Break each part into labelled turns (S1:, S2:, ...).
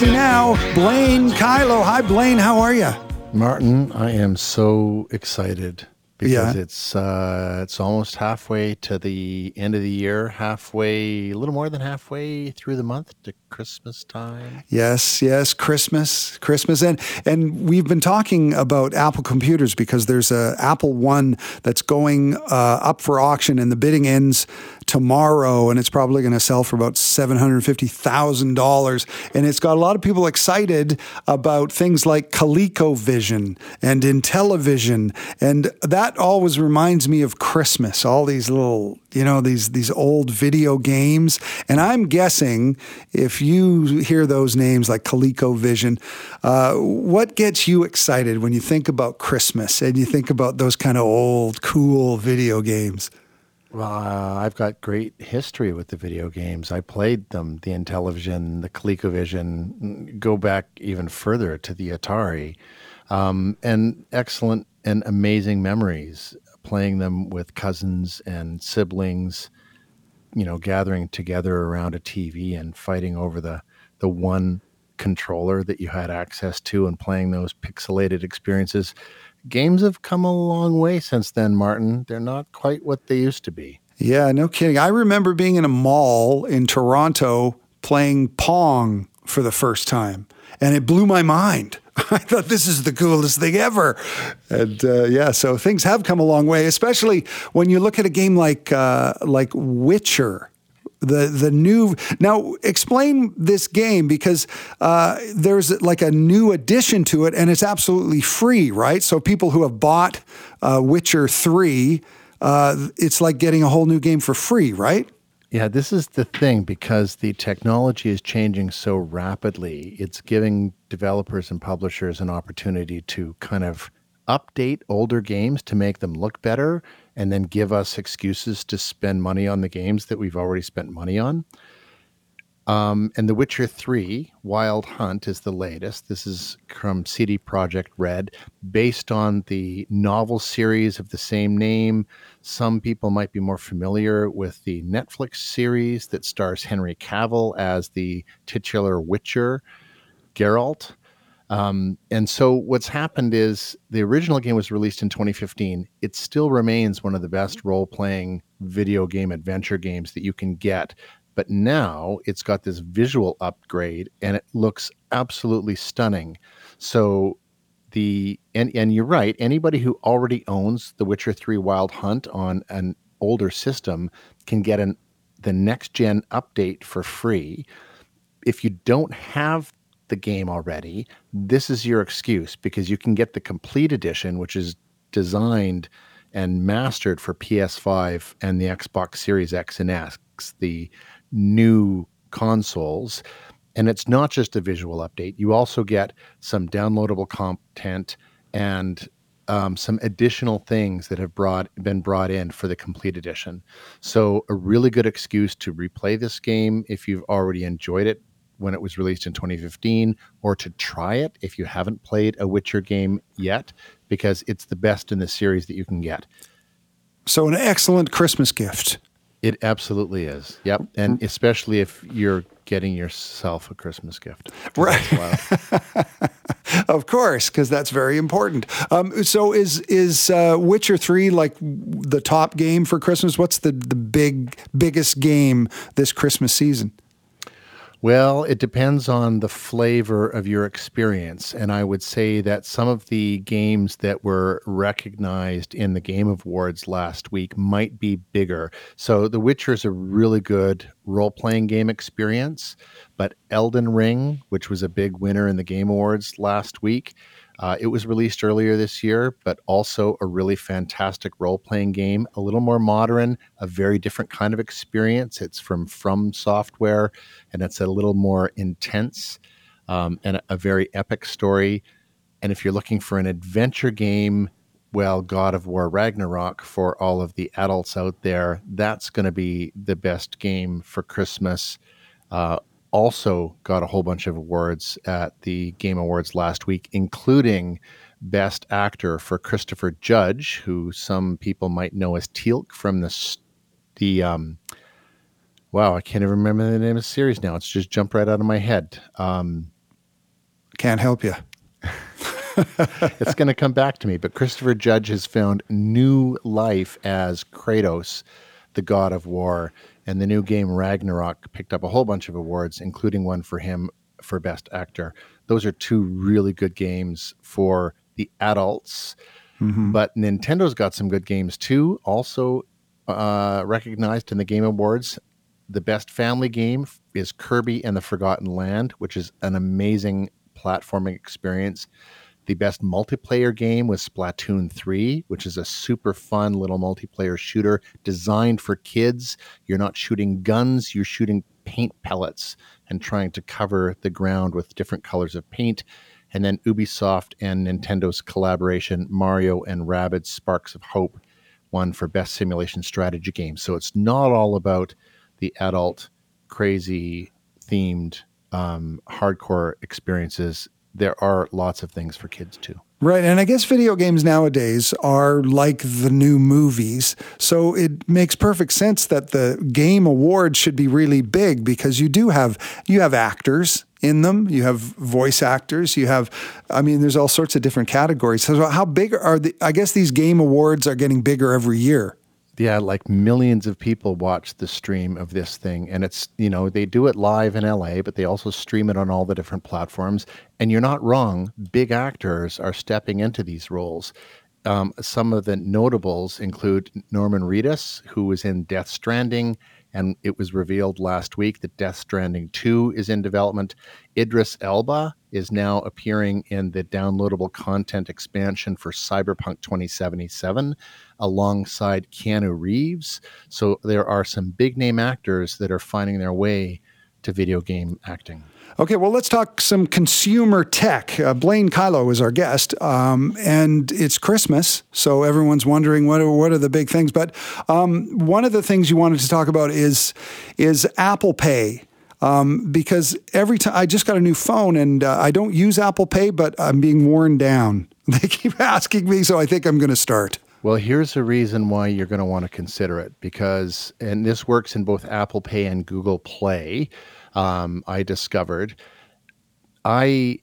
S1: now, Blaine Kyllo. Hi, Blaine. How are you?
S2: Martin, I am so excited because
S1: Yeah.
S2: it's uh, it's almost halfway to the end of the year, halfway, a little more than halfway through the month to Christmas time.
S1: Yes, yes, Christmas, Christmas, and and we've been talking about Apple computers because there's a Apple One that's going uh, up for auction, and the bidding ends tomorrow, and it's probably going to sell for about seven hundred fifty thousand dollars, and it's got a lot of people excited about things like ColecoVision and Intellivision, and that always reminds me of Christmas. All these little, you know, these these old video games, and I'm guessing if you hear those names like ColecoVision, uh, what gets you excited when you think about Christmas and you think about those kind of old, cool video games?
S2: Well, uh, I've got great history with the video games. I played them, the Intellivision, the ColecoVision, go back even further to the Atari, um, and excellent and amazing memories playing them with cousins and siblings. You know, gathering together around a TV and fighting over the the one controller that you had access to and playing those pixelated experiences. Games have come a long way since then, Martin. They're not quite what they used to be.
S1: Yeah, no kidding. I remember being in a mall in Toronto playing Pong for the first time, and it blew my mind. I thought this is the coolest thing ever. And uh, yeah, so things have come a long way, especially when you look at a game like uh, like Witcher. The the new now explain this game because uh, there's like a new addition to it and it's absolutely free, right? So people who have bought uh, Witcher three, uh, it's like getting a whole new game for free, right?
S2: Yeah, this is the thing because the technology is changing so rapidly. It's giving developers and publishers an opportunity to kind of update older games to make them look better and then give us excuses to spend money on the games that we've already spent money on. Um, and The Witcher 3 Wild Hunt is the latest. This is from CD Projekt Red, based on the novel series of the same name. Some people might be more familiar with the Netflix series that stars Henry Cavill as the titular Witcher, Geralt. Um, and so what's happened is the original game was released in 2015. It still remains one of the best role playing video game adventure games that you can get. But now it's got this visual upgrade and it looks absolutely stunning. So the and and you're right, anybody who already owns The Witcher 3 Wild Hunt on an older system can get an the next gen update for free. If you don't have the game already, this is your excuse because you can get the complete edition, which is designed and mastered for PS5 and the Xbox Series X and S, the new consoles. And it's not just a visual update. You also get some downloadable content and um, some additional things that have brought been brought in for the complete edition. So a really good excuse to replay this game if you've already enjoyed it when it was released in 2015, or to try it if you haven't played a Witcher game yet, because it's the best in the series that you can get.
S1: So an excellent Christmas gift.
S2: It absolutely is. Yep. And especially if you're getting yourself a Christmas gift.
S1: Right. Of course, because that's very important. Um, so is is uh, Witcher three like the top game for Christmas? What's the the big biggest game this Christmas season?
S2: Well, it depends on the flavor of your experience. And I would say that some of the games that were recognized in the Game Awards last week might be bigger. So, The Witcher is a really good role playing game experience. But Elden Ring, which was a big winner in the Game Awards last week, uh, it was released earlier this year, but also a really fantastic role playing game, a little more modern, a very different kind of experience. It's from From Software, and it's a little more intense um, and a, a very epic story. And if you're looking for an adventure game, well, God of War Ragnarok for all of the adults out there, that's going to be the best game for Christmas. Uh, also got a whole bunch of awards at the Game Awards last week, including Best Actor for Christopher Judge, who some people might know as Teal'c from the the um, wow, I can't even remember the name of the series now. It's just jumped right out of my head. Um,
S1: Can't help you.
S2: it's going to come back to me. But Christopher Judge has found new life as Kratos, the god of war. And the new game Ragnarok picked up a whole bunch of awards, including one for him for Best Actor. Those are two really good games for the adults. Mm-hmm. But Nintendo's got some good games too. Also uh, recognized in the Game Awards, the best family game is Kirby and the Forgotten Land, which is an amazing platforming experience. The best multiplayer game was Splatoon 3, which is a super fun little multiplayer shooter designed for kids. You're not shooting guns, you're shooting paint pellets and trying to cover the ground with different colors of paint. And then Ubisoft and Nintendo's collaboration, Mario and Rabbids Sparks of Hope, won for best simulation strategy game. So it's not all about the adult, crazy, themed, um, hardcore experiences there are lots of things for kids too.
S1: Right. And I guess video games nowadays are like the new movies. So it makes perfect sense that the game awards should be really big because you do have you have actors in them, you have voice actors, you have I mean there's all sorts of different categories. So how big are the I guess these game awards are getting bigger every year
S2: yeah, like millions of people watch the stream of this thing. And it's, you know, they do it live in LA, but they also stream it on all the different platforms. And you're not wrong. Big actors are stepping into these roles. Um, some of the notables include Norman Reedus, who was in Death Stranding, and it was revealed last week that Death Stranding 2 is in development. Idris Elba is now appearing in the downloadable content expansion for Cyberpunk 2077 alongside Keanu Reeves. So there are some big name actors that are finding their way to video game acting.
S1: Okay, well, let's talk some consumer tech. Uh, Blaine Kyllo is our guest, um, and it's Christmas, so everyone's wondering what are, what are the big things. But um, one of the things you wanted to talk about is is Apple Pay. Um, because every time I just got a new phone and uh, I don't use Apple Pay, but I'm being worn down. They keep asking me, so I think I'm going to start.
S2: Well, here's a reason why you're going to want to consider it because, and this works in both Apple Pay and Google Play. Um, I discovered I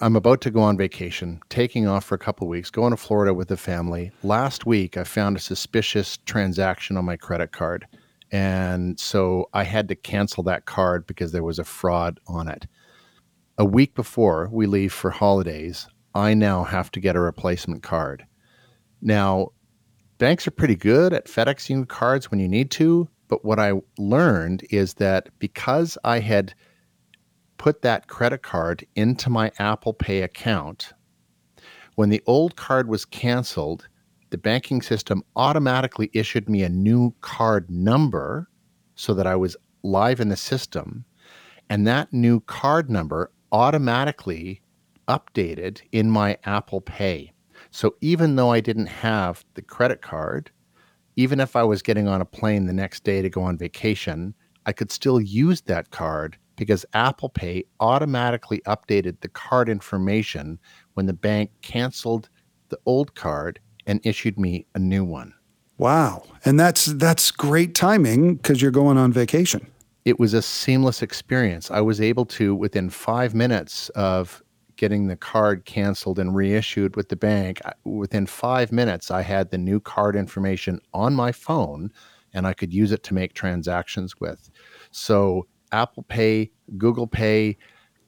S2: I'm about to go on vacation, taking off for a couple weeks, going to Florida with the family. Last week, I found a suspicious transaction on my credit card. And so I had to cancel that card because there was a fraud on it. A week before we leave for holidays, I now have to get a replacement card. Now, banks are pretty good at FedExing cards when you need to, but what I learned is that because I had put that credit card into my Apple Pay account, when the old card was canceled, the banking system automatically issued me a new card number so that I was live in the system. And that new card number automatically updated in my Apple Pay. So even though I didn't have the credit card, even if I was getting on a plane the next day to go on vacation, I could still use that card because Apple Pay automatically updated the card information when the bank canceled the old card and issued me a new one.
S1: Wow. And that's that's great timing because you're going on vacation.
S2: It was a seamless experience. I was able to within 5 minutes of getting the card canceled and reissued with the bank, within five minutes, I had the new card information on my phone and I could use it to make transactions with. So, Apple Pay, Google Pay,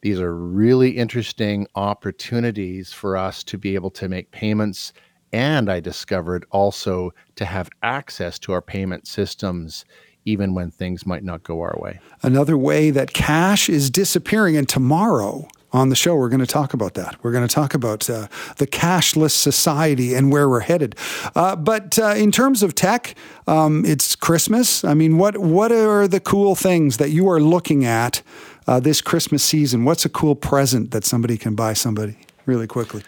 S2: these are really interesting opportunities for us to be able to make payments. And I discovered also to have access to our payment systems even when things might not go our way.
S1: Another way that cash is disappearing, and tomorrow on the show, we're going to talk about that. We're going to talk about uh, the cashless society and where we're headed. Uh, but uh, in terms of tech, um, it's Christmas. I mean, what what are the cool things that you are looking at uh, this Christmas season? What's a cool present that somebody can buy somebody really quickly?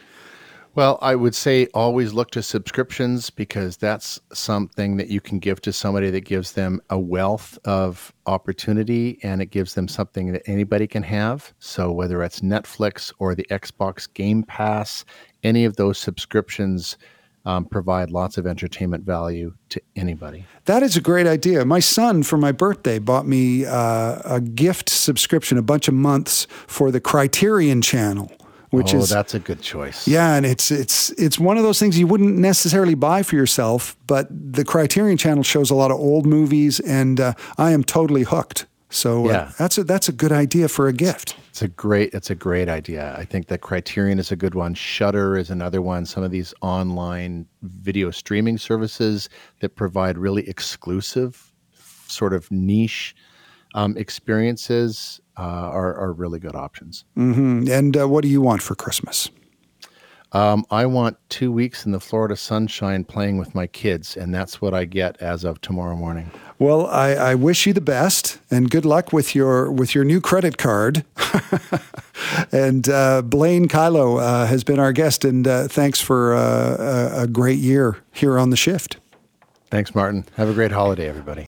S2: Well, I would say always look to subscriptions because that's something that you can give to somebody that gives them a wealth of opportunity and it gives them something that anybody can have. So, whether it's Netflix or the Xbox Game Pass, any of those subscriptions um, provide lots of entertainment value to anybody.
S1: That is a great idea. My son, for my birthday, bought me uh, a gift subscription, a bunch of months for the Criterion Channel. Which
S2: oh,
S1: is
S2: that's a good choice.
S1: Yeah, and it's it's it's one of those things you wouldn't necessarily buy for yourself, but the Criterion Channel shows a lot of old movies, and uh, I am totally hooked. So uh,
S2: Yeah.
S1: that's a that's a good idea for a gift.
S2: It's a great it's a great idea. I think that Criterion is a good one. Shudder is another one. Some of these online video streaming services that provide really exclusive sort of niche um, experiences uh, are, are really good options.
S1: hmm And uh, what do you want for Christmas?
S2: Um, I want two weeks in the Florida sunshine playing with my kids, and that's what I get as of tomorrow morning.
S1: Well, I, I wish you the best and good luck with your with your new credit card. and uh, Blaine Kyllo uh, has been our guest, and uh, thanks for uh, a, a great year here on the shift.
S2: Thanks, Martin. Have a great holiday, everybody.